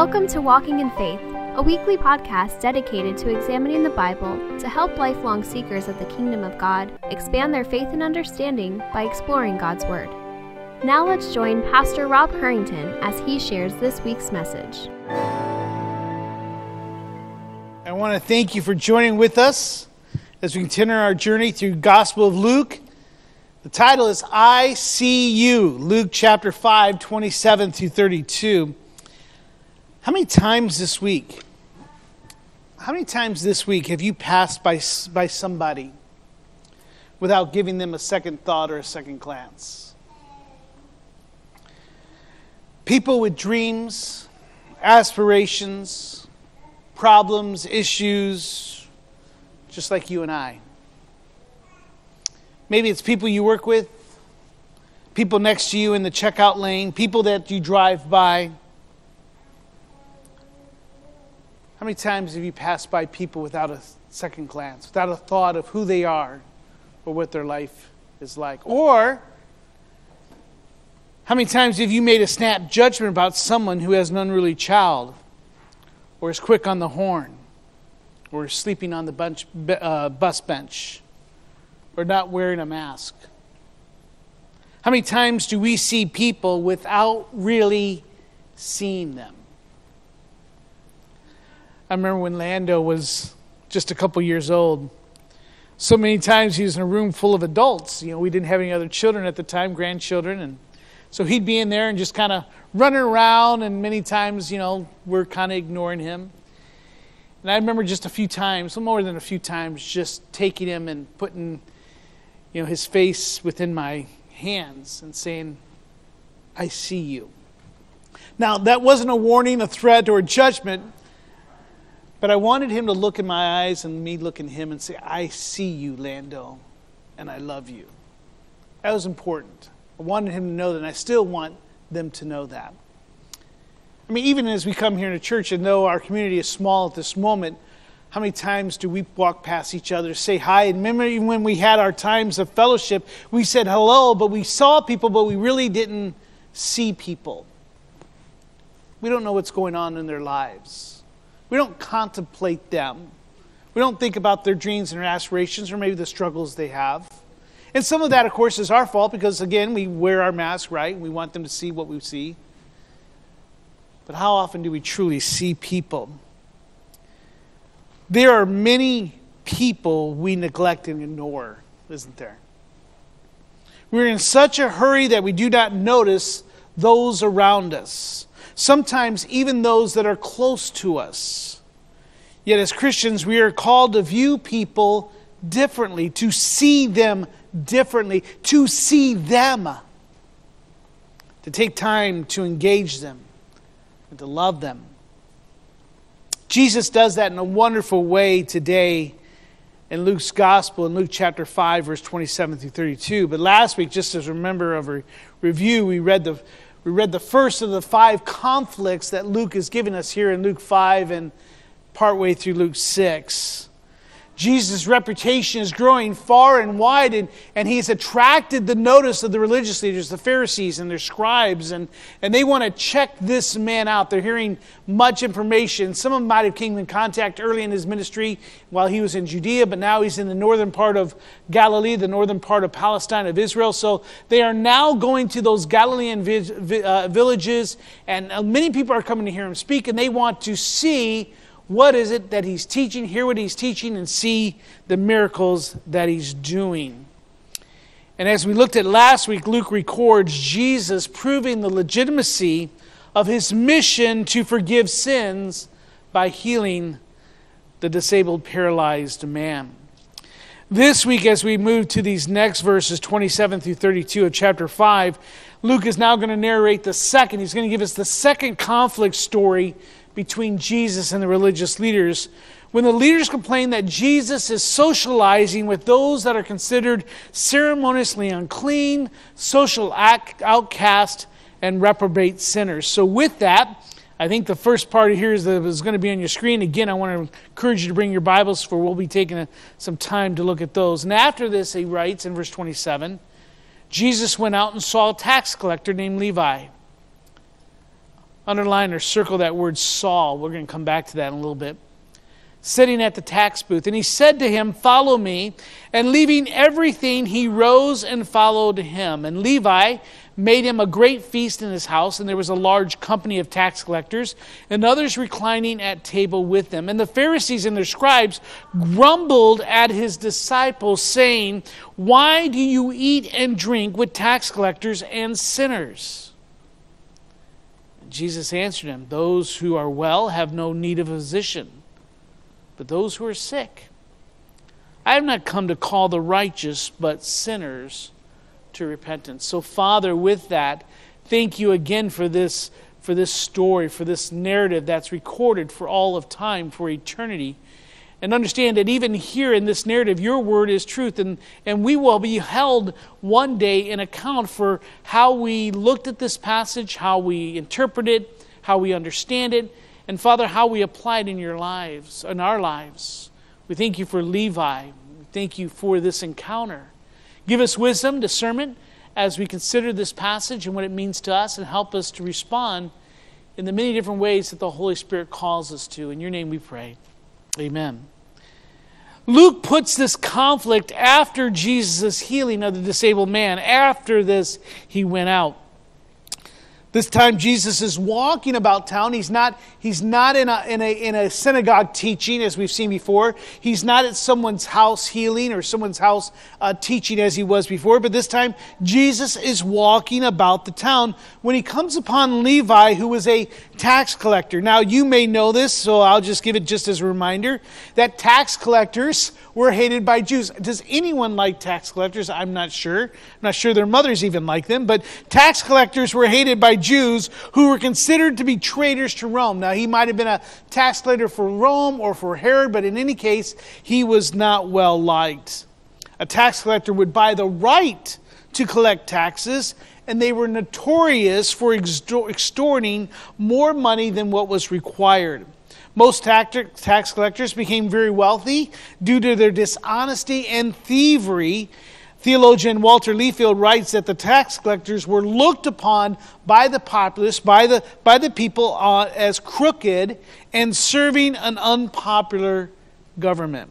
Welcome to Walking in Faith, a weekly podcast dedicated to examining the Bible to help lifelong seekers of the kingdom of God expand their faith and understanding by exploring God's Word. Now let's join Pastor Rob Harrington as he shares this week's message. I want to thank you for joining with us as we continue our journey through Gospel of Luke. The title is I See You, Luke chapter 5, 27 through 32. How many times this week, how many times this week have you passed by, by somebody without giving them a second thought or a second glance? People with dreams, aspirations, problems, issues, just like you and I. Maybe it's people you work with, people next to you in the checkout lane, people that you drive by. How many times have you passed by people without a second glance, without a thought of who they are or what their life is like? Or how many times have you made a snap judgment about someone who has an unruly child, or is quick on the horn, or is sleeping on the bunch, uh, bus bench, or not wearing a mask? How many times do we see people without really seeing them? I remember when Lando was just a couple years old. So many times he was in a room full of adults. You know, we didn't have any other children at the time, grandchildren, and so he'd be in there and just kind of running around, and many times, you know, we're kind of ignoring him. And I remember just a few times, more than a few times, just taking him and putting, you know, his face within my hands and saying, I see you. Now, that wasn't a warning, a threat, or a judgment. But I wanted him to look in my eyes and me look in him and say, I see you, Lando, and I love you. That was important. I wanted him to know that, and I still want them to know that. I mean, even as we come here to church, and though our community is small at this moment, how many times do we walk past each other, say hi? And remember, even when we had our times of fellowship, we said hello, but we saw people, but we really didn't see people. We don't know what's going on in their lives. We don't contemplate them. We don't think about their dreams and their aspirations or maybe the struggles they have. And some of that, of course, is our fault because, again, we wear our mask, right? We want them to see what we see. But how often do we truly see people? There are many people we neglect and ignore, isn't there? We're in such a hurry that we do not notice those around us sometimes even those that are close to us. Yet, as Christians, we are called to view people differently, to see them differently, to see them, to take time to engage them, and to love them. Jesus does that in a wonderful way today in Luke's Gospel, in Luke chapter 5, verse 27 through 32. But last week, just as a member of a review, we read the we read the first of the five conflicts that Luke is giving us here in Luke 5 and partway through Luke 6. Jesus' reputation is growing far and wide, and, and he's attracted the notice of the religious leaders, the Pharisees and their scribes, and, and they want to check this man out. They're hearing much information. Some of them might have came in contact early in his ministry while he was in Judea, but now he's in the northern part of Galilee, the northern part of Palestine of Israel. So they are now going to those Galilean vi- uh, villages, and uh, many people are coming to hear him speak, and they want to see what is it that he's teaching, hear what he's teaching, and see the miracles that he's doing. And as we looked at last week, Luke records Jesus proving the legitimacy of his mission to forgive sins by healing the disabled, paralyzed man. This week, as we move to these next verses, 27 through 32 of chapter 5, Luke is now going to narrate the second. He's going to give us the second conflict story between Jesus and the religious leaders. When the leaders complain that Jesus is socializing with those that are considered ceremoniously unclean, social outcast, and reprobate sinners. So, with that, I think the first part here is, that is going to be on your screen. Again, I want to encourage you to bring your Bibles, for we'll be taking some time to look at those. And after this, he writes in verse 27 Jesus went out and saw a tax collector named Levi Underline or circle that word Saul. We're going to come back to that in a little bit. Sitting at the tax booth. And he said to him, Follow me. And leaving everything, he rose and followed him. And Levi made him a great feast in his house, and there was a large company of tax collectors and others reclining at table with them. And the Pharisees and their scribes grumbled at his disciples, saying, Why do you eat and drink with tax collectors and sinners? Jesus answered him, Those who are well have no need of a physician, but those who are sick. I have not come to call the righteous, but sinners to repentance. So, Father, with that, thank you again for this, for this story, for this narrative that's recorded for all of time, for eternity. And understand that even here in this narrative, your word is truth, and, and we will be held one day in account for how we looked at this passage, how we interpret it, how we understand it, and Father, how we apply it in your lives, in our lives. We thank you for Levi. We thank you for this encounter. Give us wisdom, discernment, as we consider this passage and what it means to us, and help us to respond in the many different ways that the Holy Spirit calls us to. In your name we pray. Amen. Luke puts this conflict after Jesus' healing of the disabled man. After this, he went out. This time Jesus is walking about town. He's not, he's not in, a, in, a, in a synagogue teaching, as we've seen before. He's not at someone's house healing or someone's house uh, teaching as he was before. But this time, Jesus is walking about the town when he comes upon Levi, who was a tax collector. Now, you may know this, so I'll just give it just as a reminder that tax collectors were hated by Jews. Does anyone like tax collectors? I'm not sure. I'm not sure their mothers even like them, but tax collectors were hated by Jews who were considered to be traitors to Rome. Now, he might have been a tax collector for Rome or for Herod, but in any case, he was not well liked. A tax collector would buy the right to collect taxes, and they were notorious for extorting more money than what was required. Most tax collectors became very wealthy due to their dishonesty and thievery. Theologian Walter Liefeld writes that the tax collectors were looked upon by the populace, by the, by the people, uh, as crooked and serving an unpopular government.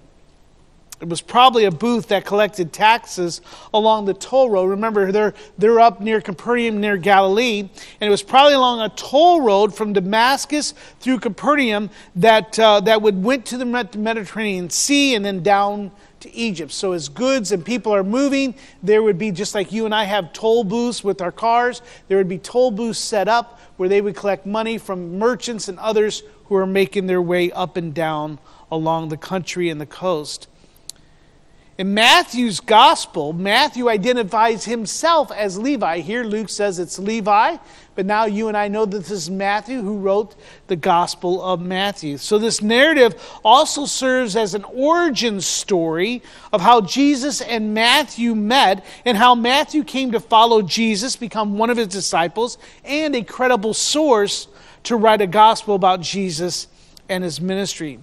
It was probably a booth that collected taxes along the toll road. Remember, they're, they're up near Capernaum, near Galilee. And it was probably along a toll road from Damascus through Capernaum that, uh, that would went to the Mediterranean Sea and then down to Egypt. So as goods and people are moving, there would be, just like you and I have toll booths with our cars, there would be toll booths set up where they would collect money from merchants and others who are making their way up and down along the country and the coast. In Matthew's gospel, Matthew identifies himself as Levi. Here, Luke says it's Levi, but now you and I know that this is Matthew who wrote the gospel of Matthew. So, this narrative also serves as an origin story of how Jesus and Matthew met and how Matthew came to follow Jesus, become one of his disciples, and a credible source to write a gospel about Jesus and his ministry.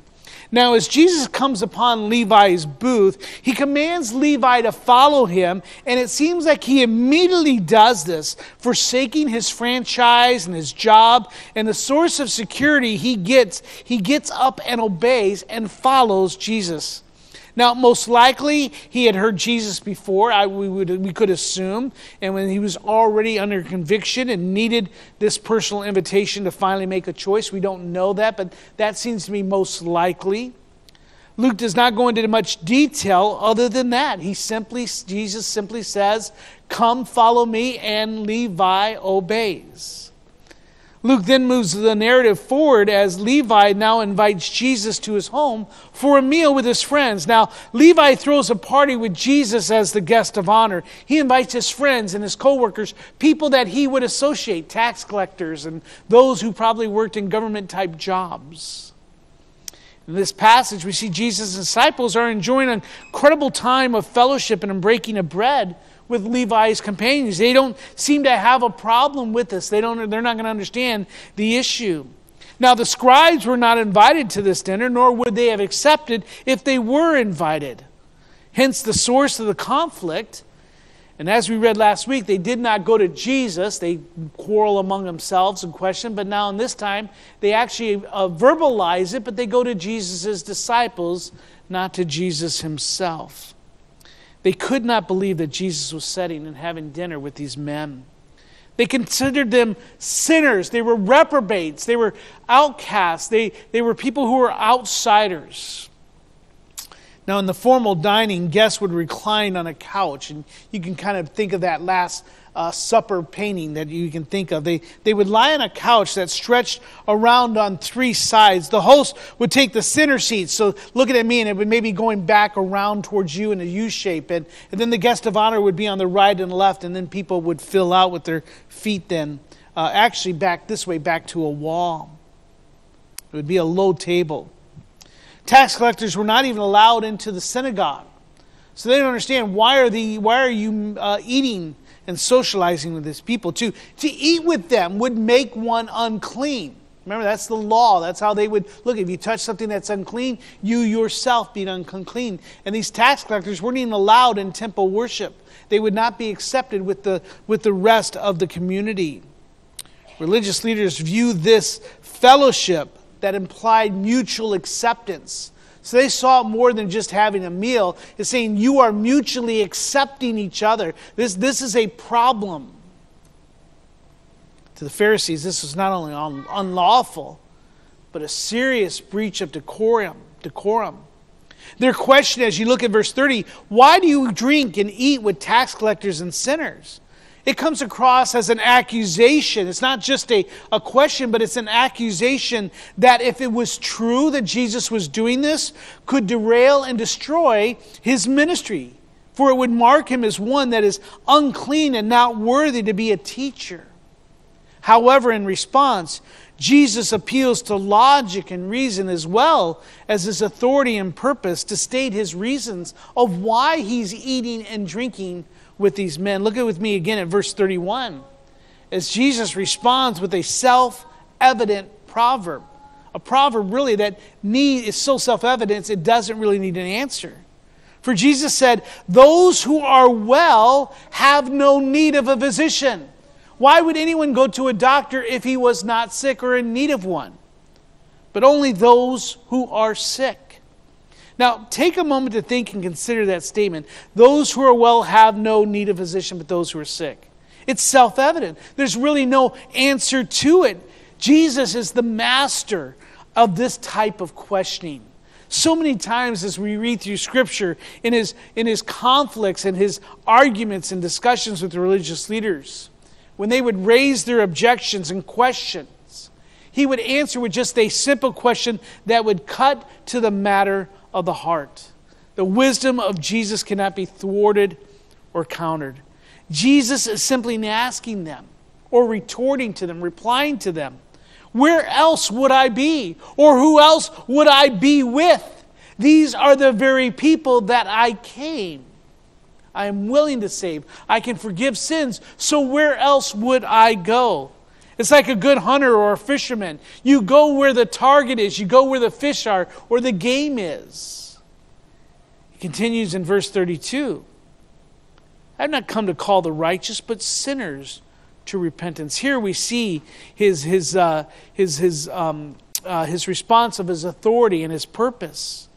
Now, as Jesus comes upon Levi's booth, he commands Levi to follow him, and it seems like he immediately does this, forsaking his franchise and his job and the source of security he gets. He gets up and obeys and follows Jesus. Now, most likely, he had heard Jesus before, I, we, would, we could assume, and when he was already under conviction and needed this personal invitation to finally make a choice. We don't know that, but that seems to be most likely. Luke does not go into much detail other than that. He simply, Jesus simply says, Come, follow me, and Levi obeys. Luke then moves the narrative forward as Levi now invites Jesus to his home for a meal with his friends. Now, Levi throws a party with Jesus as the guest of honor. He invites his friends and his coworkers, people that he would associate, tax collectors and those who probably worked in government type jobs. In this passage, we see Jesus' disciples are enjoying an incredible time of fellowship and breaking of bread with Levi's companions. They don't seem to have a problem with this. They don't, they're not going to understand the issue. Now, the scribes were not invited to this dinner, nor would they have accepted if they were invited. Hence, the source of the conflict. And as we read last week, they did not go to Jesus. They quarrel among themselves and question, but now in this time, they actually uh, verbalize it, but they go to Jesus' disciples, not to Jesus himself. They could not believe that Jesus was sitting and having dinner with these men. They considered them sinners. They were reprobates. They were outcasts. They, they were people who were outsiders. Now, in the formal dining, guests would recline on a couch, and you can kind of think of that last uh, supper painting that you can think of. They, they would lie on a couch that stretched around on three sides. The host would take the center seat, so looking at me, and it would maybe going back around towards you in a U shape. And, and then the guest of honor would be on the right and left, and then people would fill out with their feet then, uh, actually back this way, back to a wall. It would be a low table. Tax collectors were not even allowed into the synagogue. So they don't understand why are, the, why are you uh, eating and socializing with these people? To, to eat with them would make one unclean. Remember, that's the law. That's how they would look. If you touch something that's unclean, you yourself be unclean. And these tax collectors weren't even allowed in temple worship. They would not be accepted with the, with the rest of the community. Religious leaders view this fellowship that implied mutual acceptance. So they saw it more than just having a meal. It's saying you are mutually accepting each other. This, this is a problem. To the Pharisees, this was not only un- unlawful, but a serious breach of decorum. decorum. Their question, as you look at verse 30, why do you drink and eat with tax collectors and sinners? It comes across as an accusation. It's not just a, a question, but it's an accusation that if it was true that Jesus was doing this, could derail and destroy his ministry. For it would mark him as one that is unclean and not worthy to be a teacher. However, in response, Jesus appeals to logic and reason as well as his authority and purpose to state his reasons of why he's eating and drinking with these men. Look at with me again at verse 31 as Jesus responds with a self evident proverb. A proverb really that need is so self evident it doesn't really need an answer. For Jesus said, Those who are well have no need of a physician. Why would anyone go to a doctor if he was not sick or in need of one? But only those who are sick. Now, take a moment to think and consider that statement. Those who are well have no need of physician, but those who are sick. It's self evident. There's really no answer to it. Jesus is the master of this type of questioning. So many times as we read through Scripture, in his, in his conflicts and his arguments and discussions with the religious leaders, when they would raise their objections and questions, he would answer with just a simple question that would cut to the matter of the heart. The wisdom of Jesus cannot be thwarted or countered. Jesus is simply asking them or retorting to them, replying to them, Where else would I be? Or who else would I be with? These are the very people that I came. I am willing to save. I can forgive sins. So where else would I go? It's like a good hunter or a fisherman. You go where the target is, you go where the fish are, where the game is. He continues in verse 32 I have not come to call the righteous, but sinners to repentance. Here we see his, his, uh, his, his, um, uh, his response of his authority and his purpose.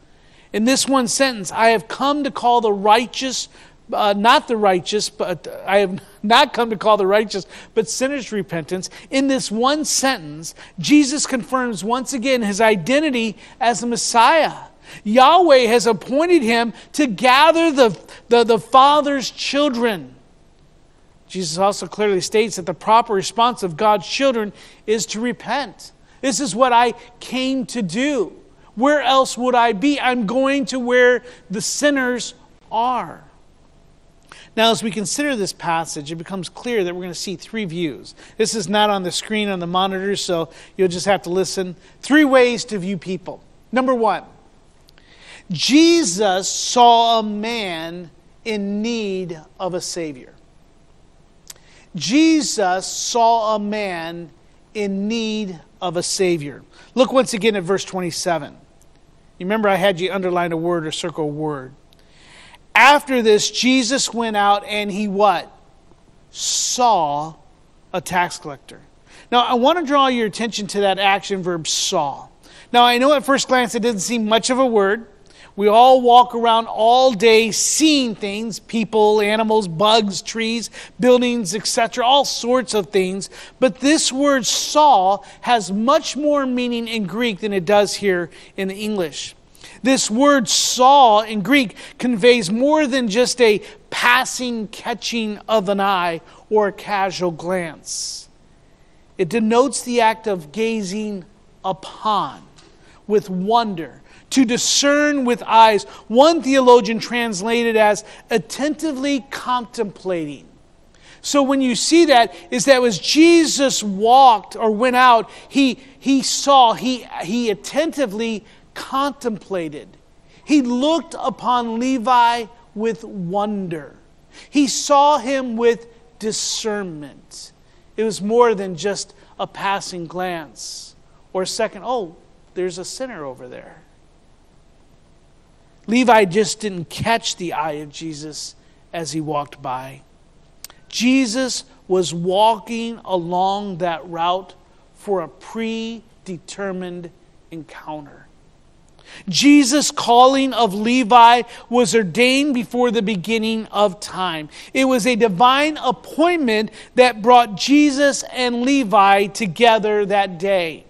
In this one sentence, I have come to call the righteous uh, not the righteous, but I have not come to call the righteous, but sinners repentance. In this one sentence, Jesus confirms once again his identity as the Messiah. Yahweh has appointed him to gather the, the, the Father's children. Jesus also clearly states that the proper response of God's children is to repent. This is what I came to do. Where else would I be? I'm going to where the sinners are. Now, as we consider this passage, it becomes clear that we're going to see three views. This is not on the screen on the monitor, so you'll just have to listen. Three ways to view people. Number one, Jesus saw a man in need of a Savior. Jesus saw a man in need of a Savior. Look once again at verse 27. You remember I had you underline a word or circle a word. After this, Jesus went out and he what? Saw a tax collector. Now, I want to draw your attention to that action verb saw. Now, I know at first glance it doesn't seem much of a word. We all walk around all day seeing things people, animals, bugs, trees, buildings, etc., all sorts of things. But this word saw has much more meaning in Greek than it does here in the English. This word saw in Greek conveys more than just a passing catching of an eye or a casual glance. It denotes the act of gazing upon with wonder, to discern with eyes. One theologian translated as attentively contemplating. So when you see that, is that as Jesus walked or went out, he, he saw, he, he attentively contemplated. He looked upon Levi with wonder. He saw him with discernment. It was more than just a passing glance or a second, oh, there's a sinner over there. Levi just didn't catch the eye of Jesus as he walked by. Jesus was walking along that route for a predetermined encounter. Jesus' calling of Levi was ordained before the beginning of time. It was a divine appointment that brought Jesus and Levi together that day.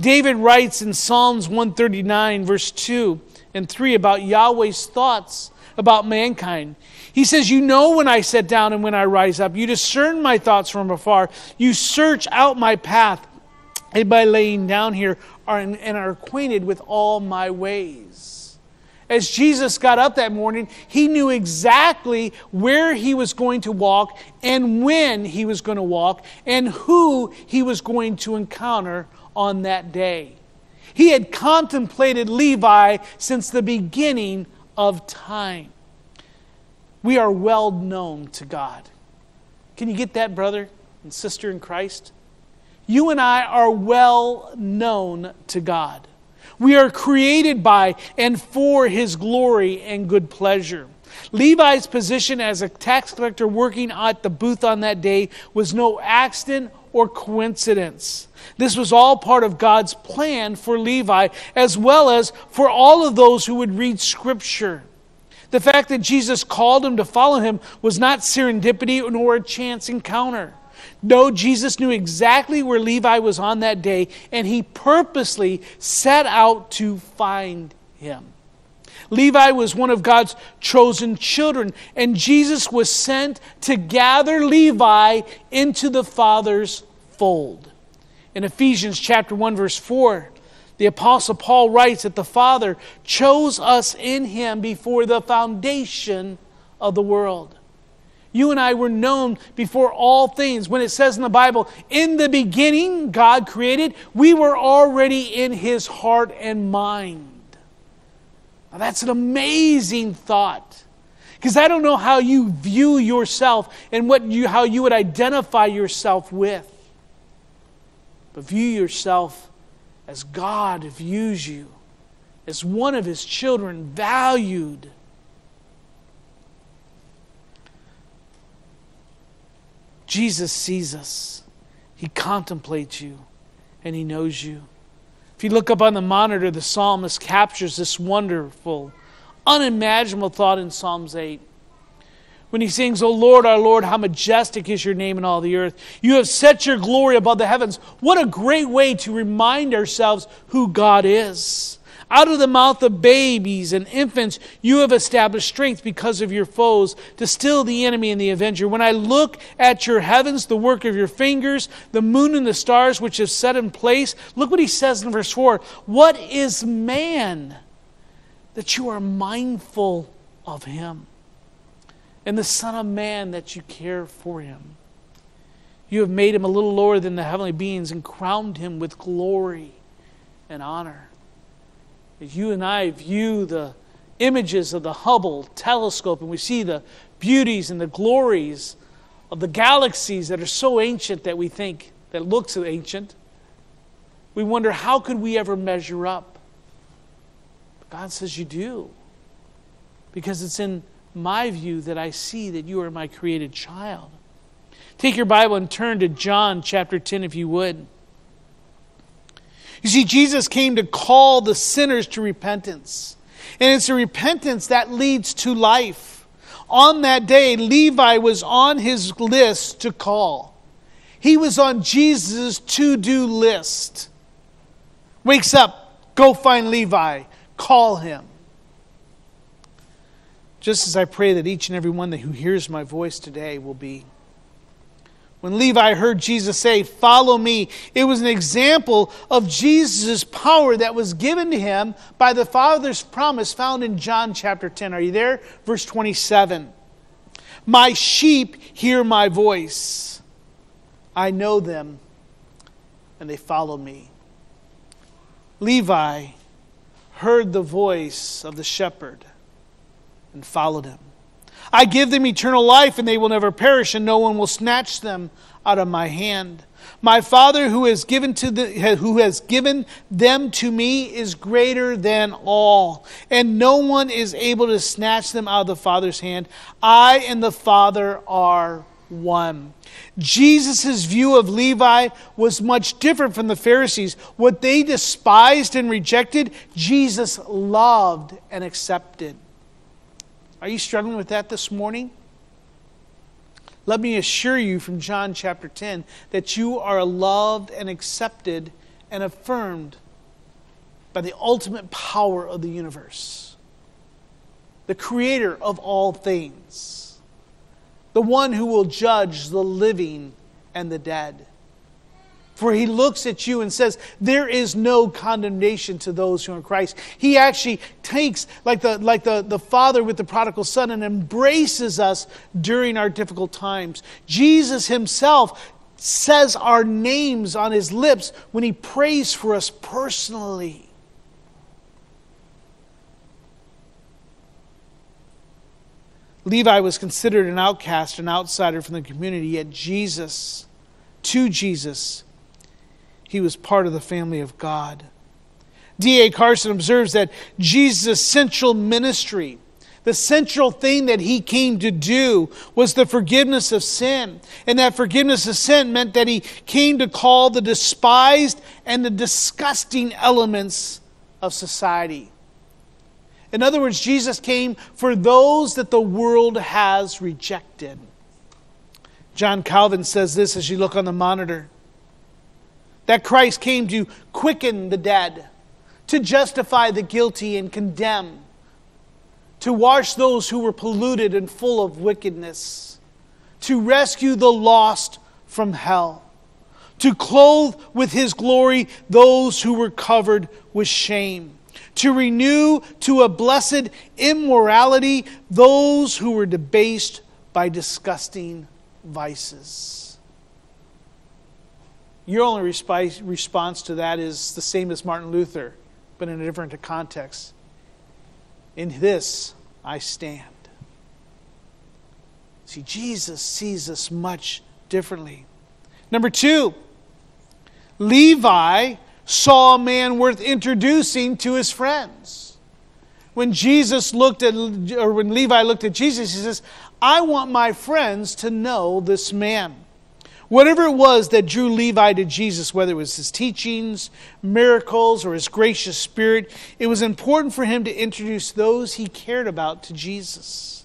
David writes in Psalms 139, verse 2 and 3 about Yahweh's thoughts about mankind. He says, You know when I sit down and when I rise up. You discern my thoughts from afar. You search out my path. And by laying down here are, and are acquainted with all my ways. As Jesus got up that morning, he knew exactly where he was going to walk and when he was going to walk and who he was going to encounter on that day. He had contemplated Levi since the beginning of time. We are well known to God. Can you get that, brother and sister in Christ? You and I are well known to God. We are created by and for His glory and good pleasure. Levi's position as a tax collector working at the booth on that day was no accident or coincidence. This was all part of God's plan for Levi, as well as for all of those who would read Scripture. The fact that Jesus called him to follow him was not serendipity nor a chance encounter. No, Jesus knew exactly where Levi was on that day, and he purposely set out to find him. Levi was one of God's chosen children, and Jesus was sent to gather Levi into the Father's fold. In Ephesians chapter 1 verse 4, the apostle Paul writes that the Father chose us in him before the foundation of the world. You and I were known before all things. When it says in the Bible, in the beginning, God created, we were already in his heart and mind. Now, that's an amazing thought. Because I don't know how you view yourself and what you, how you would identify yourself with. But view yourself as God views you, as one of his children, valued Jesus sees us, He contemplates you, and He knows you. If you look up on the monitor, the psalmist captures this wonderful, unimaginable thought in Psalms 8. When he sings, O Lord, our Lord, how majestic is your name in all the earth. You have set your glory above the heavens. What a great way to remind ourselves who God is. Out of the mouth of babies and infants, you have established strength because of your foes to still the enemy and the avenger. When I look at your heavens, the work of your fingers, the moon and the stars which have set in place, look what he says in verse 4 What is man that you are mindful of him? And the Son of Man that you care for him. You have made him a little lower than the heavenly beings and crowned him with glory and honor as you and I view the images of the Hubble telescope and we see the beauties and the glories of the galaxies that are so ancient that we think that looks ancient, we wonder how could we ever measure up? But God says you do. Because it's in my view that I see that you are my created child. Take your Bible and turn to John chapter 10 if you would. You see, Jesus came to call the sinners to repentance. And it's a repentance that leads to life. On that day, Levi was on his list to call. He was on Jesus' to do list. Wakes up, go find Levi, call him. Just as I pray that each and every one who hears my voice today will be when Levi heard Jesus say, Follow me, it was an example of Jesus' power that was given to him by the Father's promise found in John chapter 10. Are you there? Verse 27. My sheep hear my voice. I know them, and they follow me. Levi heard the voice of the shepherd and followed him. I give them eternal life, and they will never perish, and no one will snatch them out of my hand. My Father who has given to the, who has given them to me is greater than all, and no one is able to snatch them out of the Father's hand. I and the Father are one. Jesus' view of Levi was much different from the Pharisees. What they despised and rejected, Jesus loved and accepted. Are you struggling with that this morning? Let me assure you from John chapter 10 that you are loved and accepted and affirmed by the ultimate power of the universe, the creator of all things, the one who will judge the living and the dead. For he looks at you and says, There is no condemnation to those who are in Christ. He actually takes, like the, like the, the father with the prodigal son, and embraces us during our difficult times. Jesus himself says our names on his lips when he prays for us personally. Levi was considered an outcast, an outsider from the community, yet Jesus, to Jesus, he was part of the family of God. D.A. Carson observes that Jesus' central ministry, the central thing that he came to do, was the forgiveness of sin. And that forgiveness of sin meant that he came to call the despised and the disgusting elements of society. In other words, Jesus came for those that the world has rejected. John Calvin says this as you look on the monitor that Christ came to quicken the dead, to justify the guilty and condemn, to wash those who were polluted and full of wickedness, to rescue the lost from hell, to clothe with his glory those who were covered with shame, to renew to a blessed immorality those who were debased by disgusting vices. Your only resp- response to that is the same as Martin Luther, but in a different context. In this I stand. See, Jesus sees us much differently. Number two, Levi saw a man worth introducing to his friends. When Jesus looked at, or when Levi looked at Jesus, he says, I want my friends to know this man. Whatever it was that drew Levi to Jesus, whether it was his teachings, miracles, or his gracious spirit, it was important for him to introduce those he cared about to Jesus.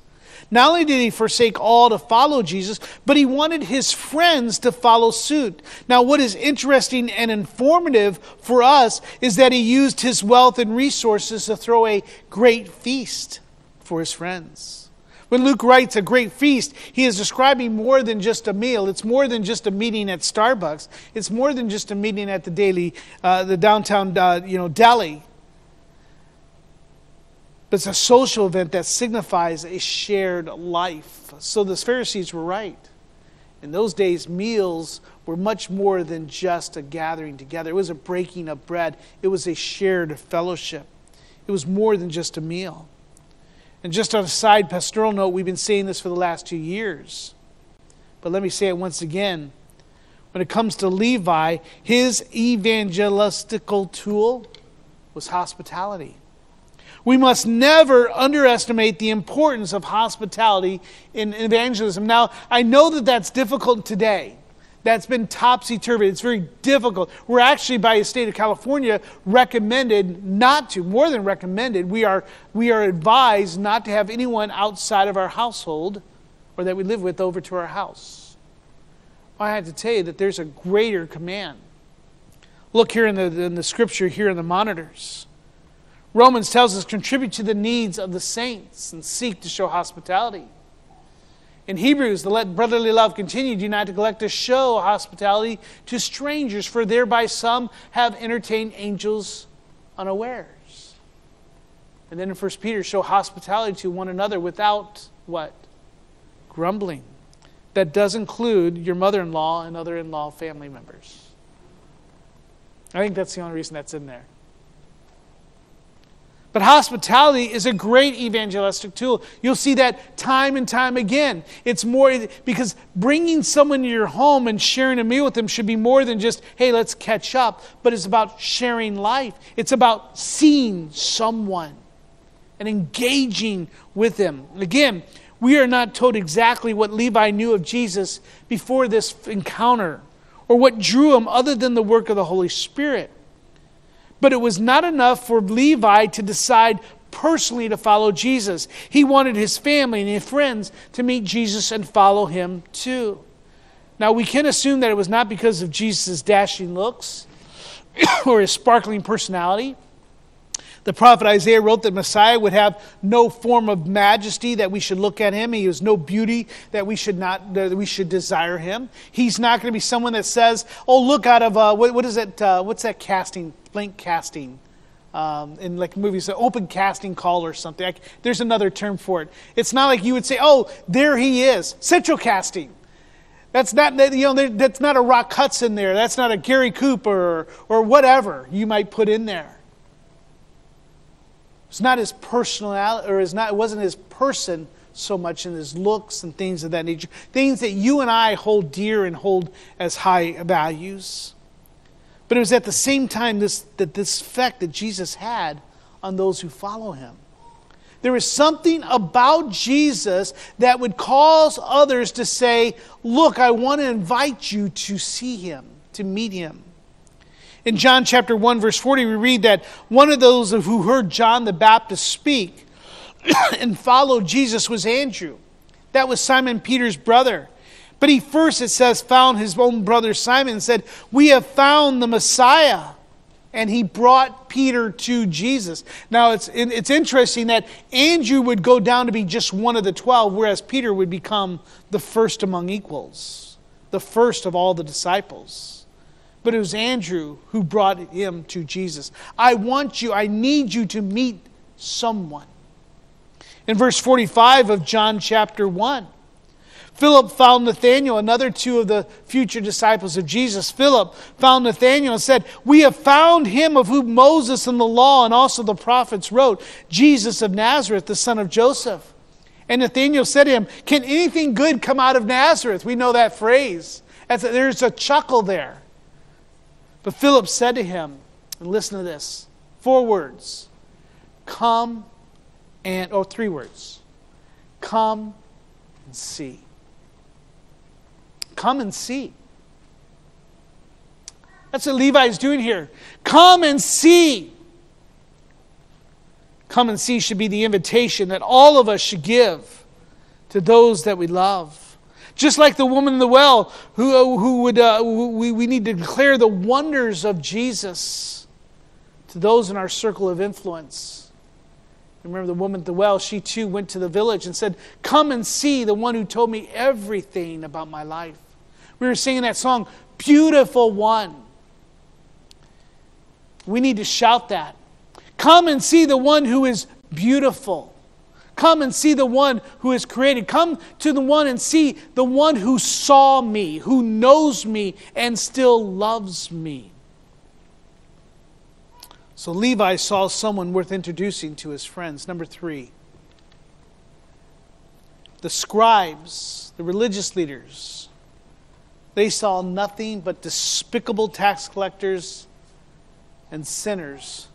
Not only did he forsake all to follow Jesus, but he wanted his friends to follow suit. Now, what is interesting and informative for us is that he used his wealth and resources to throw a great feast for his friends. When Luke writes a great feast, he is describing more than just a meal. It's more than just a meeting at Starbucks. It's more than just a meeting at the daily, uh, the downtown, uh, you know, deli. But it's a social event that signifies a shared life. So the Pharisees were right. In those days, meals were much more than just a gathering together. It was a breaking of bread. It was a shared fellowship. It was more than just a meal. And just on a side pastoral note, we've been saying this for the last two years. But let me say it once again. When it comes to Levi, his evangelistical tool was hospitality. We must never underestimate the importance of hospitality in evangelism. Now, I know that that's difficult today. That's been topsy turvy. It's very difficult. We're actually, by the state of California, recommended not to, more than recommended, we are, we are advised not to have anyone outside of our household or that we live with over to our house. I have to tell you that there's a greater command. Look here in the, in the scripture, here in the monitors. Romans tells us contribute to the needs of the saints and seek to show hospitality. In Hebrews, the let brotherly love continue. Do not neglect to show hospitality to strangers, for thereby some have entertained angels unawares. And then in 1 Peter, show hospitality to one another without what? Grumbling. That does include your mother in law and other in law family members. I think that's the only reason that's in there. But hospitality is a great evangelistic tool. You'll see that time and time again. It's more because bringing someone to your home and sharing a meal with them should be more than just, hey, let's catch up, but it's about sharing life. It's about seeing someone and engaging with them. Again, we are not told exactly what Levi knew of Jesus before this encounter or what drew him other than the work of the Holy Spirit. But it was not enough for Levi to decide personally to follow Jesus. He wanted his family and his friends to meet Jesus and follow him too. Now, we can assume that it was not because of Jesus' dashing looks or his sparkling personality. The prophet Isaiah wrote that Messiah would have no form of majesty that we should look at him. He has no beauty that we should not that we should desire him. He's not going to be someone that says, "Oh, look out of uh, what, what is it? Uh, what's that casting? Blank casting." Um, in like movies, an open casting call or something. There's another term for it. It's not like you would say, "Oh, there he is," central casting. That's not you know that's not a Rock Hudson there. That's not a Gary Cooper or, or whatever you might put in there. It's not his personality, or not, it wasn't his person so much in his looks and things of that nature. Things that you and I hold dear and hold as high values. But it was at the same time this, that this effect that Jesus had on those who follow him. There is something about Jesus that would cause others to say, Look, I want to invite you to see him, to meet him. In John chapter 1, verse 40, we read that one of those who heard John the Baptist speak and followed Jesus was Andrew. That was Simon Peter's brother. But he first, it says, found his own brother Simon and said, We have found the Messiah. And he brought Peter to Jesus. Now, it's, it's interesting that Andrew would go down to be just one of the twelve, whereas Peter would become the first among equals, the first of all the disciples but it was Andrew who brought him to Jesus. I want you, I need you to meet someone. In verse 45 of John chapter 1, Philip found Nathanael, another two of the future disciples of Jesus. Philip found Nathanael and said, We have found him of whom Moses and the law and also the prophets wrote, Jesus of Nazareth, the son of Joseph. And Nathanael said to him, Can anything good come out of Nazareth? We know that phrase. there's a chuckle there. But Philip said to him, and listen to this four words come and, oh, three words come and see. Come and see. That's what Levi is doing here. Come and see. Come and see should be the invitation that all of us should give to those that we love. Just like the woman in the well, who, uh, who would, uh, we, we need to declare the wonders of Jesus to those in our circle of influence. Remember the woman at the well, she too went to the village and said, Come and see the one who told me everything about my life. We were singing that song, Beautiful One. We need to shout that. Come and see the one who is beautiful. Come and see the one who is created. Come to the one and see the one who saw me, who knows me, and still loves me. So Levi saw someone worth introducing to his friends. Number three, the scribes, the religious leaders, they saw nothing but despicable tax collectors and sinners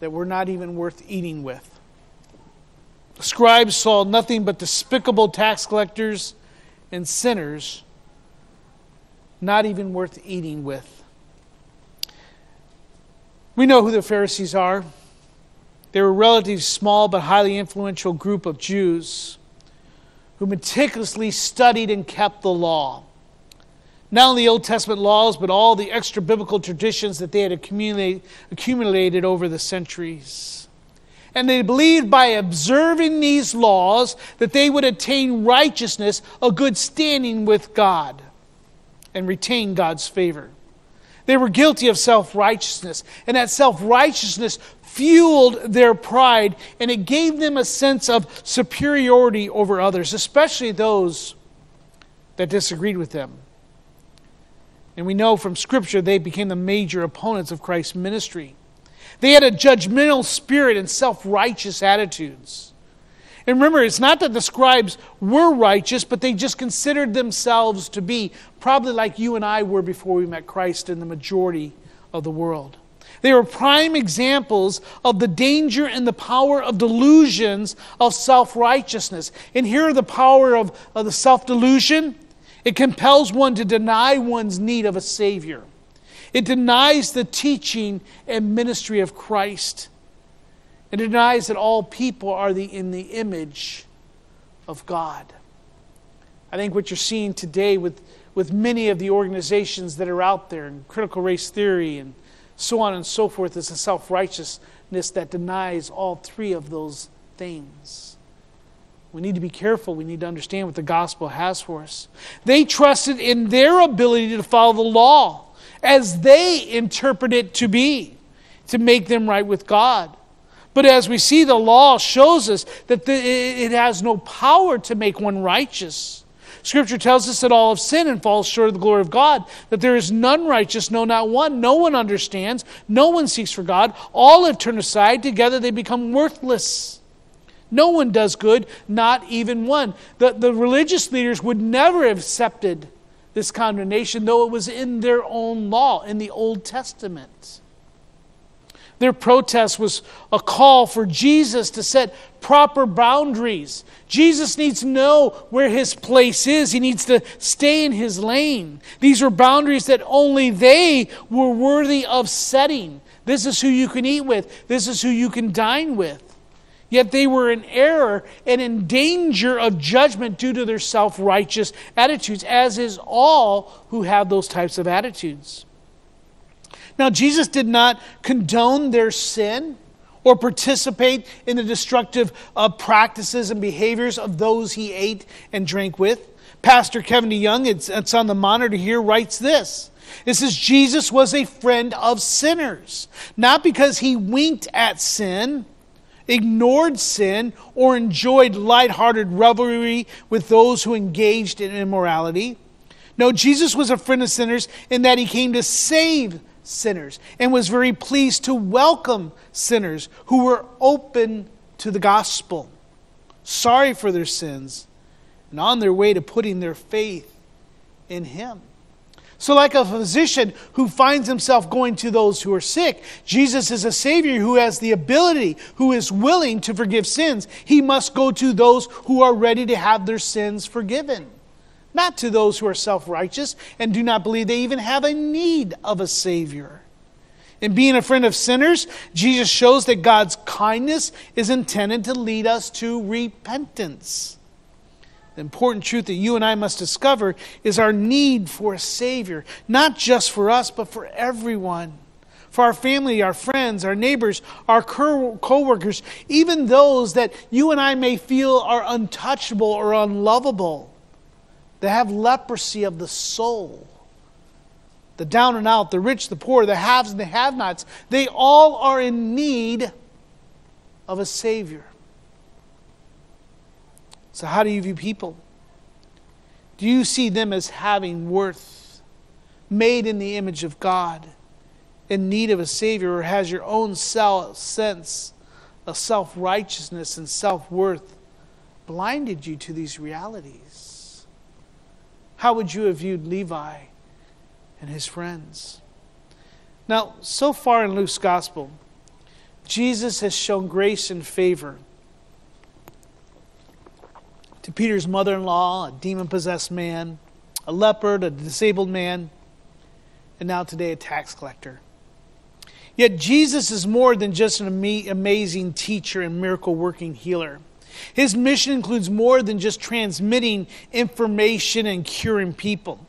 that were not even worth eating with. The scribes saw nothing but despicable tax collectors and sinners, not even worth eating with. We know who the Pharisees are. They were a relatively small but highly influential group of Jews who meticulously studied and kept the law. Not only the Old Testament laws, but all the extra biblical traditions that they had accumulated, accumulated over the centuries. And they believed by observing these laws that they would attain righteousness, a good standing with God, and retain God's favor. They were guilty of self righteousness, and that self righteousness fueled their pride, and it gave them a sense of superiority over others, especially those that disagreed with them. And we know from Scripture they became the major opponents of Christ's ministry. They had a judgmental spirit and self righteous attitudes. And remember, it's not that the scribes were righteous, but they just considered themselves to be probably like you and I were before we met Christ in the majority of the world. They were prime examples of the danger and the power of delusions of self righteousness. And here are the power of, of the self delusion it compels one to deny one's need of a Savior. It denies the teaching and ministry of Christ. It denies that all people are the, in the image of God. I think what you're seeing today with, with many of the organizations that are out there, and critical race theory, and so on and so forth, is a self righteousness that denies all three of those things. We need to be careful. We need to understand what the gospel has for us. They trusted in their ability to follow the law as they interpret it to be, to make them right with God. But as we see, the law shows us that the, it has no power to make one righteous. Scripture tells us that all have sinned and fall short of the glory of God, that there is none righteous, no, not one. No one understands, no one seeks for God. All have turned aside, together they become worthless. No one does good, not even one. The, the religious leaders would never have accepted this condemnation, though it was in their own law, in the Old Testament. Their protest was a call for Jesus to set proper boundaries. Jesus needs to know where his place is. He needs to stay in his lane. These were boundaries that only they were worthy of setting. This is who you can eat with, this is who you can dine with. Yet they were in error and in danger of judgment due to their self righteous attitudes, as is all who have those types of attitudes. Now, Jesus did not condone their sin or participate in the destructive uh, practices and behaviors of those he ate and drank with. Pastor Kevin DeYoung, it's, it's on the monitor here, writes this. It says Jesus was a friend of sinners, not because he winked at sin ignored sin, or enjoyed lighthearted revelry with those who engaged in immorality. No, Jesus was a friend of sinners in that he came to save sinners and was very pleased to welcome sinners who were open to the gospel, sorry for their sins, and on their way to putting their faith in him. So, like a physician who finds himself going to those who are sick, Jesus is a Savior who has the ability, who is willing to forgive sins. He must go to those who are ready to have their sins forgiven, not to those who are self righteous and do not believe they even have a need of a Savior. In being a friend of sinners, Jesus shows that God's kindness is intended to lead us to repentance. The important truth that you and I must discover is our need for a Savior, not just for us, but for everyone. For our family, our friends, our neighbors, our co workers, even those that you and I may feel are untouchable or unlovable, that have leprosy of the soul. The down and out, the rich, the poor, the haves and the have nots, they all are in need of a Savior. So, how do you view people? Do you see them as having worth, made in the image of God, in need of a Savior, or has your own self sense of self righteousness and self worth blinded you to these realities? How would you have viewed Levi and his friends? Now, so far in Luke's gospel, Jesus has shown grace and favor to Peter's mother in law, a demon possessed man, a leopard, a disabled man, and now today a tax collector. Yet Jesus is more than just an amazing teacher and miracle working healer. His mission includes more than just transmitting information and curing people.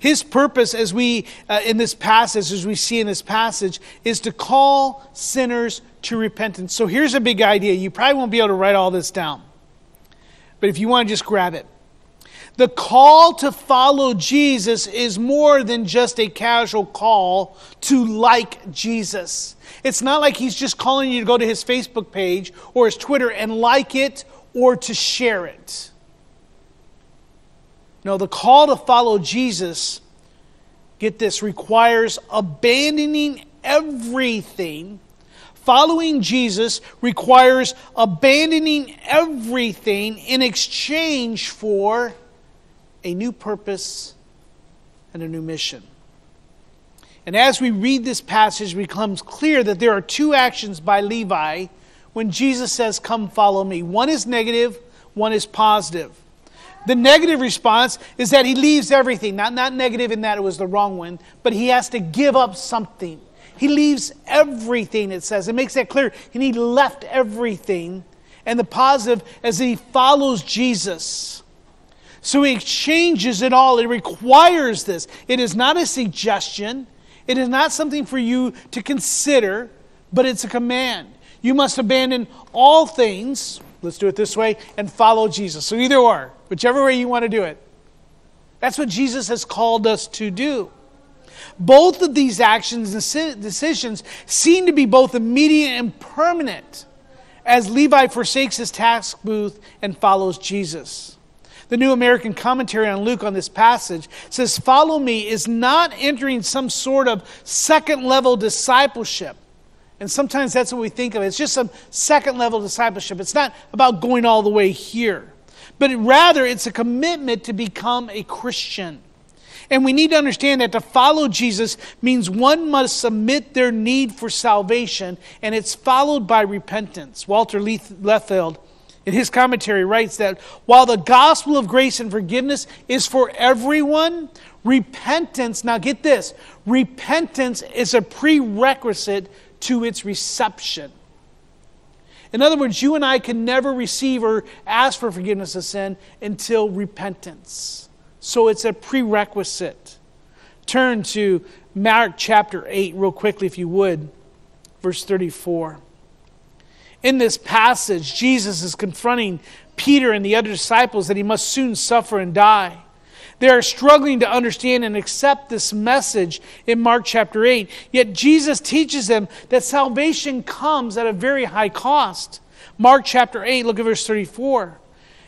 His purpose, as we uh, in this passage, as we see in this passage, is to call sinners to repentance. So here's a big idea. You probably won't be able to write all this down, but if you want to just grab it. The call to follow Jesus is more than just a casual call to like Jesus. It's not like he's just calling you to go to his Facebook page or his Twitter and like it or to share it. No, the call to follow Jesus, get this, requires abandoning everything. Following Jesus requires abandoning everything in exchange for a new purpose and a new mission. And as we read this passage, it becomes clear that there are two actions by Levi when Jesus says, Come follow me. One is negative, one is positive. The negative response is that he leaves everything. Not, not negative in that it was the wrong one, but he has to give up something. He leaves everything, it says. It makes that clear. And he left everything. And the positive is that he follows Jesus. So he exchanges it all. It requires this. It is not a suggestion, it is not something for you to consider, but it's a command. You must abandon all things, let's do it this way, and follow Jesus. So either or, whichever way you want to do it. That's what Jesus has called us to do. Both of these actions and decisions seem to be both immediate and permanent as Levi forsakes his task booth and follows Jesus. The New American Commentary on Luke on this passage says, Follow me is not entering some sort of second level discipleship. And sometimes that's what we think of. It's just some second level discipleship. It's not about going all the way here, but rather it's a commitment to become a Christian. And we need to understand that to follow Jesus means one must submit their need for salvation, and it's followed by repentance. Walter Liefeld, in his commentary, writes that while the gospel of grace and forgiveness is for everyone, repentance, now get this, repentance is a prerequisite to its reception. In other words, you and I can never receive or ask for forgiveness of sin until repentance. So it's a prerequisite. Turn to Mark chapter 8 real quickly, if you would, verse 34. In this passage, Jesus is confronting Peter and the other disciples that he must soon suffer and die. They are struggling to understand and accept this message in Mark chapter 8. Yet Jesus teaches them that salvation comes at a very high cost. Mark chapter 8, look at verse 34.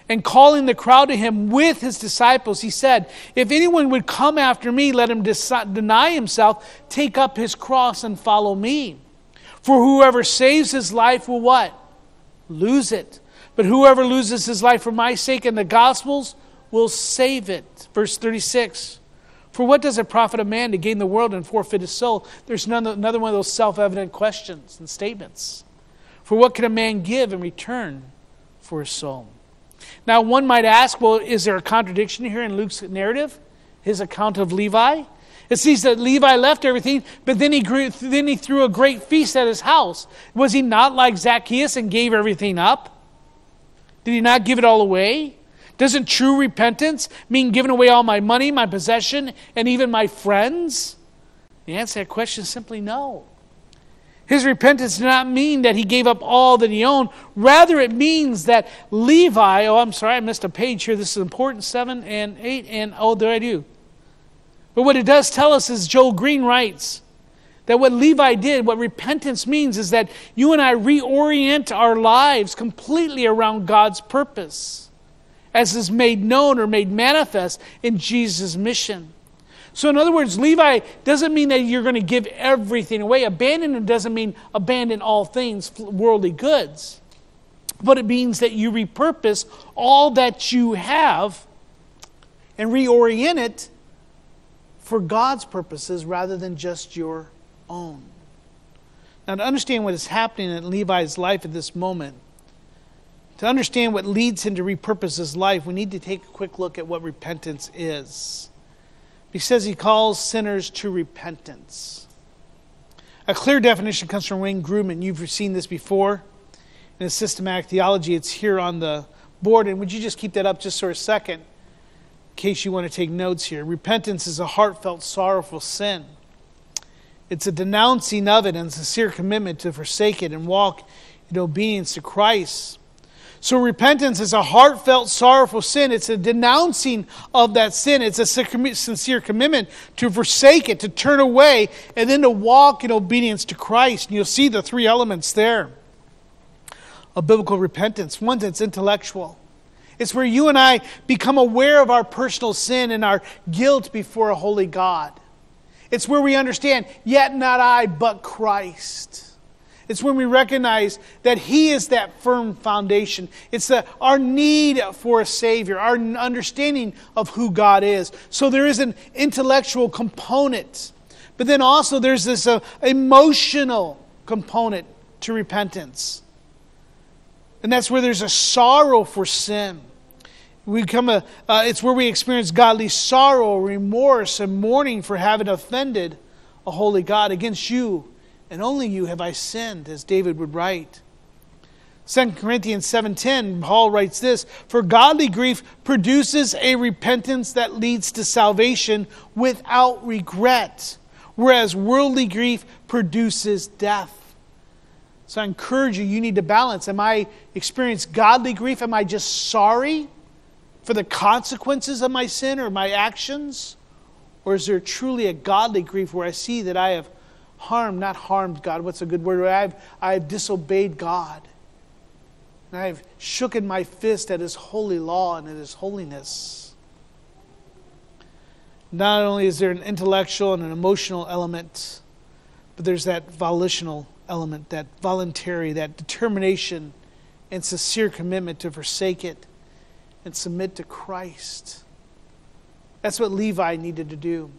And calling the crowd to him with his disciples, he said, If anyone would come after me, let him deny himself, take up his cross, and follow me. For whoever saves his life will what? Lose it. But whoever loses his life for my sake and the gospel's will save it. Verse 36. For what does it profit a man to gain the world and forfeit his soul? There's another one of those self evident questions and statements. For what can a man give in return for his soul? Now, one might ask, well, is there a contradiction here in Luke's narrative, his account of Levi? It sees that Levi left everything, but then he, grew, then he threw a great feast at his house. Was he not like Zacchaeus and gave everything up? Did he not give it all away? Doesn't true repentance mean giving away all my money, my possession, and even my friends? The answer to that question is simply no. His repentance did not mean that he gave up all that he owned. Rather, it means that Levi, oh, I'm sorry, I missed a page here. This is important, 7 and 8, and oh, there I do. But what it does tell us is Joel Green writes that what Levi did, what repentance means, is that you and I reorient our lives completely around God's purpose as is made known or made manifest in Jesus' mission. So, in other words, Levi doesn't mean that you're going to give everything away. Abandon doesn't mean abandon all things, worldly goods. But it means that you repurpose all that you have and reorient it for God's purposes rather than just your own. Now, to understand what is happening in Levi's life at this moment, to understand what leads him to repurpose his life, we need to take a quick look at what repentance is. He says he calls sinners to repentance. A clear definition comes from Wayne Grudem. You've seen this before in a systematic theology. It's here on the board. And would you just keep that up just for a second in case you want to take notes here? Repentance is a heartfelt, sorrowful sin. It's a denouncing of it and sincere commitment to forsake it and walk in obedience to Christ. So, repentance is a heartfelt, sorrowful sin. It's a denouncing of that sin. It's a sincere commitment to forsake it, to turn away, and then to walk in obedience to Christ. And you'll see the three elements there of biblical repentance. One, it's intellectual. It's where you and I become aware of our personal sin and our guilt before a holy God. It's where we understand, yet not I, but Christ. It's when we recognize that He is that firm foundation. It's the, our need for a Savior, our understanding of who God is. So there is an intellectual component, but then also there's this uh, emotional component to repentance. And that's where there's a sorrow for sin. We come a, uh, it's where we experience godly sorrow, remorse, and mourning for having offended a holy God against you and only you have I sinned, as David would write. 2 Corinthians 7:10 Paul writes this for godly grief produces a repentance that leads to salvation without regret whereas worldly grief produces death. So I encourage you you need to balance. Am I experiencing godly grief? Am I just sorry for the consequences of my sin or my actions? Or is there truly a godly grief where I see that I have harmed, not harmed God. What's a good word? I've, I've disobeyed God. And I've shooken my fist at His holy law and at His holiness. Not only is there an intellectual and an emotional element, but there's that volitional element, that voluntary, that determination and sincere commitment to forsake it and submit to Christ. That's what Levi needed to do.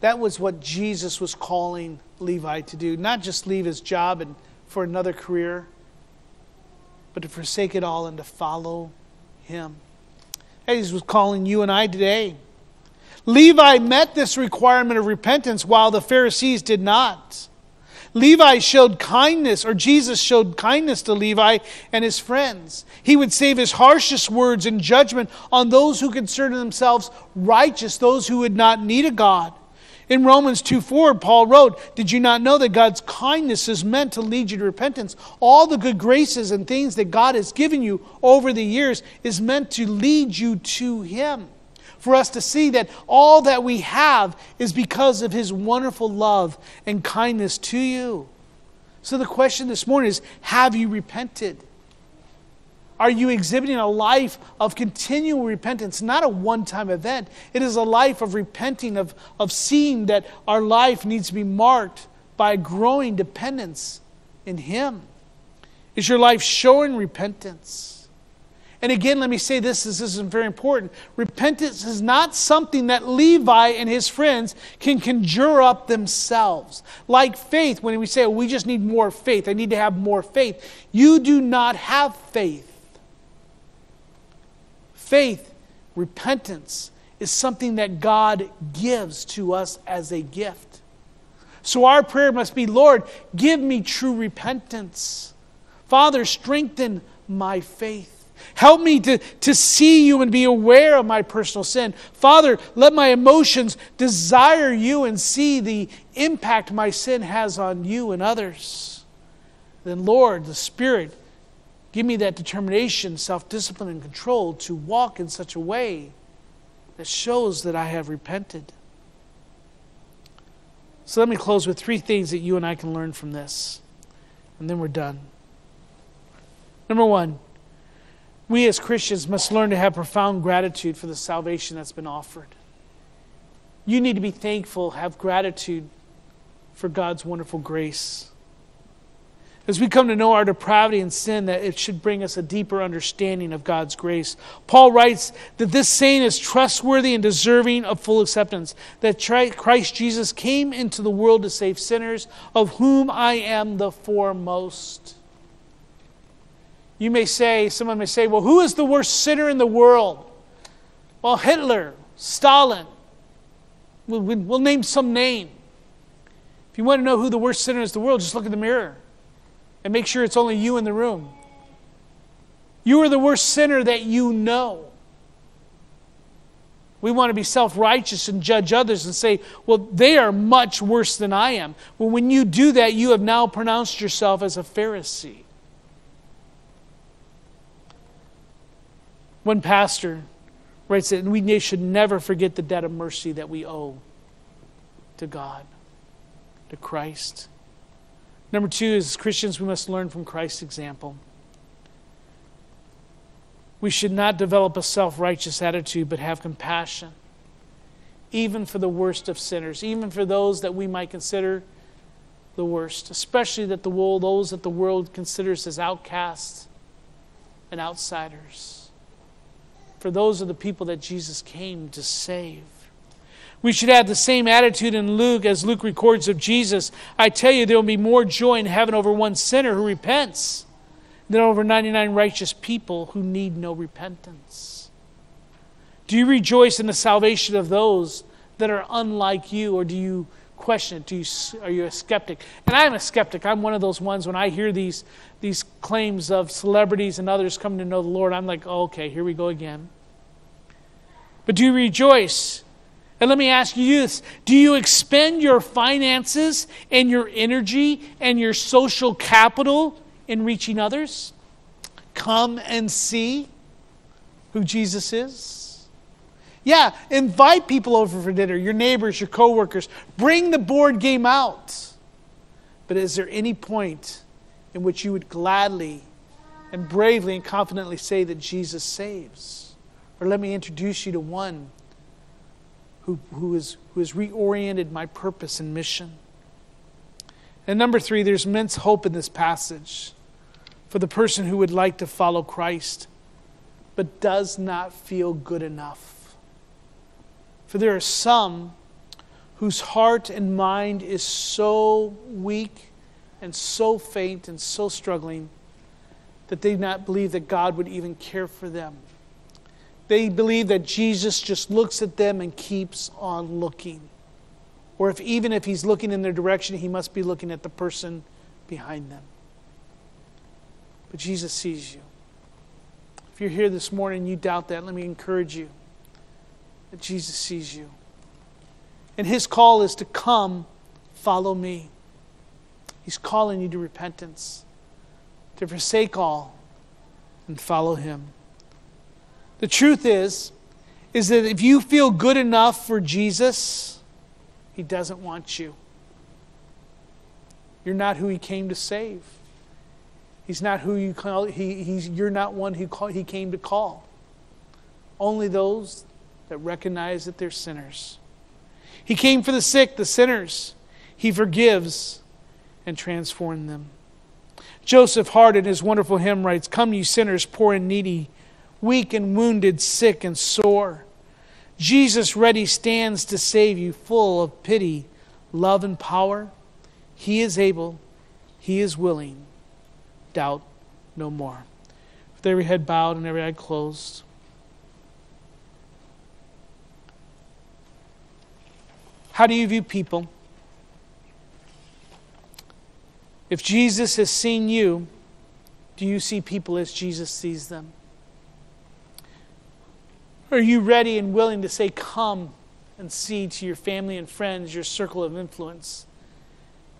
That was what Jesus was calling Levi to do. Not just leave his job and for another career, but to forsake it all and to follow him. Jesus was calling you and I today. Levi met this requirement of repentance while the Pharisees did not. Levi showed kindness, or Jesus showed kindness to Levi and his friends. He would save his harshest words and judgment on those who considered themselves righteous, those who would not need a God. In Romans 2 4, Paul wrote, Did you not know that God's kindness is meant to lead you to repentance? All the good graces and things that God has given you over the years is meant to lead you to Him. For us to see that all that we have is because of His wonderful love and kindness to you. So the question this morning is Have you repented? Are you exhibiting a life of continual repentance, not a one time event? It is a life of repenting, of, of seeing that our life needs to be marked by growing dependence in Him. Is your life showing repentance? And again, let me say this, this is very important. Repentance is not something that Levi and his friends can conjure up themselves. Like faith, when we say, oh, we just need more faith, I need to have more faith. You do not have faith. Faith, repentance, is something that God gives to us as a gift. So our prayer must be Lord, give me true repentance. Father, strengthen my faith. Help me to, to see you and be aware of my personal sin. Father, let my emotions desire you and see the impact my sin has on you and others. Then, Lord, the Spirit Give me that determination, self discipline, and control to walk in such a way that shows that I have repented. So let me close with three things that you and I can learn from this, and then we're done. Number one, we as Christians must learn to have profound gratitude for the salvation that's been offered. You need to be thankful, have gratitude for God's wonderful grace. As we come to know our depravity and sin, that it should bring us a deeper understanding of God's grace. Paul writes that this saying is trustworthy and deserving of full acceptance that Christ Jesus came into the world to save sinners, of whom I am the foremost. You may say, someone may say, well, who is the worst sinner in the world? Well, Hitler, Stalin. We'll, we'll name some name. If you want to know who the worst sinner is in the world, just look in the mirror and make sure it's only you in the room. You are the worst sinner that you know. We want to be self righteous and judge others and say, well, they are much worse than I am. Well, when you do that, you have now pronounced yourself as a Pharisee. One pastor writes that we should never forget the debt of mercy that we owe to God, to Christ. Number two is Christians, we must learn from Christ's example. We should not develop a self righteous attitude, but have compassion, even for the worst of sinners, even for those that we might consider the worst, especially that the world, those that the world considers as outcasts and outsiders. For those are the people that Jesus came to save. We should have the same attitude in Luke as Luke records of Jesus. I tell you, there will be more joy in heaven over one sinner who repents than over 99 righteous people who need no repentance. Do you rejoice in the salvation of those that are unlike you, or do you question it? Do you, are you a skeptic? And I'm a skeptic. I'm one of those ones when I hear these, these claims of celebrities and others coming to know the Lord, I'm like, oh, okay, here we go again. But do you rejoice? And let me ask you this Do you expend your finances and your energy and your social capital in reaching others? Come and see who Jesus is. Yeah, invite people over for dinner, your neighbors, your coworkers. Bring the board game out. But is there any point in which you would gladly and bravely and confidently say that Jesus saves? Or let me introduce you to one who, is, who has reoriented my purpose and mission. And number three, there's immense hope in this passage for the person who would like to follow Christ but does not feel good enough. For there are some whose heart and mind is so weak and so faint and so struggling that they do not believe that God would even care for them. They believe that Jesus just looks at them and keeps on looking. Or if even if he's looking in their direction, he must be looking at the person behind them. But Jesus sees you. If you're here this morning and you doubt that, let me encourage you that Jesus sees you. And his call is to come, follow me. He's calling you to repentance, to forsake all and follow him. The truth is, is that if you feel good enough for Jesus, He doesn't want you. You're not who He came to save. He's not who you call. He, he's, you're not one who call, He came to call. Only those that recognize that they're sinners. He came for the sick, the sinners. He forgives and transforms them. Joseph Hart in his wonderful hymn writes, Come, you sinners, poor and needy weak and wounded, sick and sore. Jesus ready stands to save you, full of pity, love, and power. He is able, He is willing. Doubt no more. With every head bowed and every eye closed. How do you view people? If Jesus has seen you, do you see people as Jesus sees them? Are you ready and willing to say, Come and see to your family and friends, your circle of influence,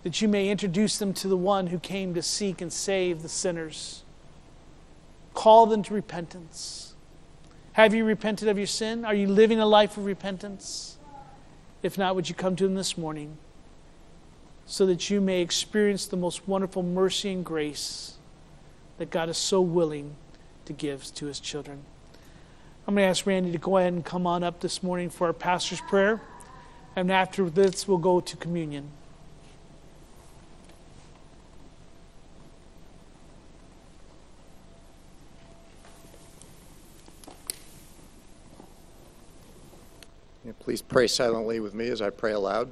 that you may introduce them to the one who came to seek and save the sinners? Call them to repentance. Have you repented of your sin? Are you living a life of repentance? If not, would you come to Him this morning so that you may experience the most wonderful mercy and grace that God is so willing to give to His children? I'm going to ask Randy to go ahead and come on up this morning for our pastor's prayer. And after this, we'll go to communion. Please pray silently with me as I pray aloud.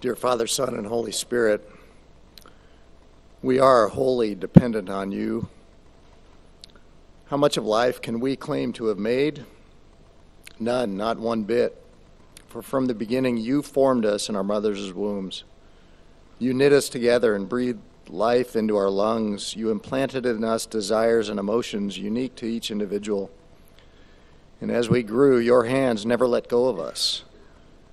Dear Father, Son, and Holy Spirit, we are wholly dependent on you how much of life can we claim to have made? None, not one bit. For from the beginning you formed us in our mother's wombs. You knit us together and breathed life into our lungs. You implanted in us desires and emotions unique to each individual. And as we grew, your hands never let go of us.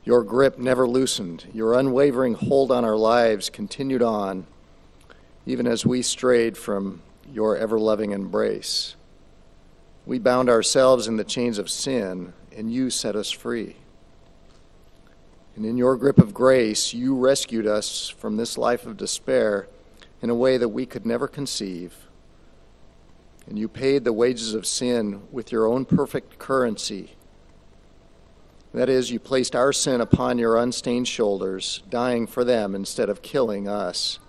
Your grip never loosened. Your unwavering hold on our lives continued on, even as we strayed from your ever loving embrace. We bound ourselves in the chains of sin, and you set us free. And in your grip of grace, you rescued us from this life of despair in a way that we could never conceive. And you paid the wages of sin with your own perfect currency. That is, you placed our sin upon your unstained shoulders, dying for them instead of killing us.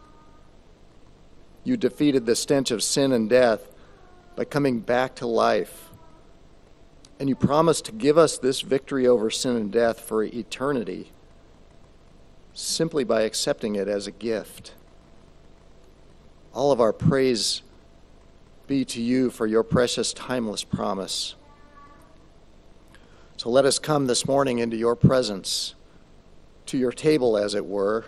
You defeated the stench of sin and death by coming back to life. And you promised to give us this victory over sin and death for eternity simply by accepting it as a gift. All of our praise be to you for your precious, timeless promise. So let us come this morning into your presence, to your table, as it were,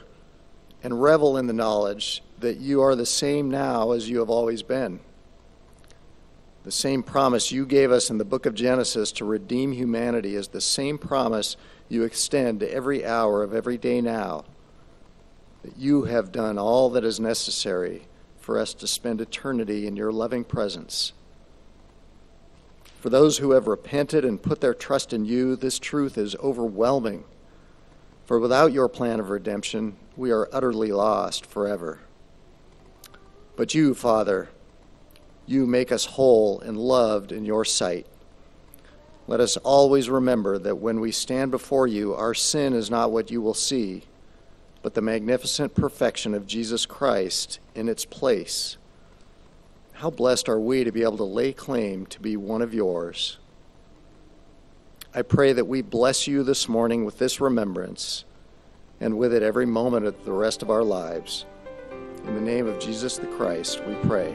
and revel in the knowledge that you are the same now as you have always been. The same promise you gave us in the book of Genesis to redeem humanity is the same promise you extend to every hour of every day now. That you have done all that is necessary for us to spend eternity in your loving presence. For those who have repented and put their trust in you, this truth is overwhelming. For without your plan of redemption, we are utterly lost forever. But you, Father, you make us whole and loved in your sight. Let us always remember that when we stand before you, our sin is not what you will see, but the magnificent perfection of Jesus Christ in its place. How blessed are we to be able to lay claim to be one of yours. I pray that we bless you this morning with this remembrance and with it every moment of the rest of our lives. In the name of Jesus the Christ, we pray.